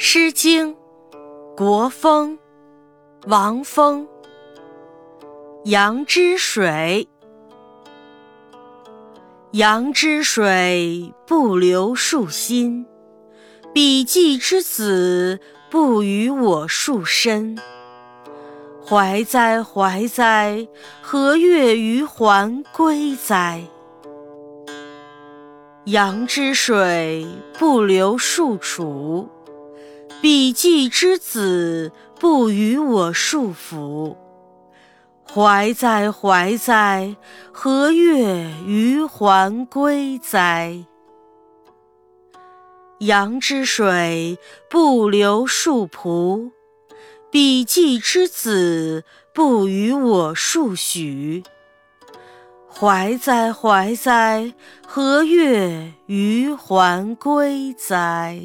诗经·国风·王风。阳之水，阳之水不流树心，彼稷之子不与我树身。怀哉怀哉，何月于还归哉？阳之水不流树楚。彼稷之子不与我束缚，怀哉怀哉，何月于还归哉？阳之水不流树仆，彼稷之子不与我束许，怀哉怀哉，何月于还归哉？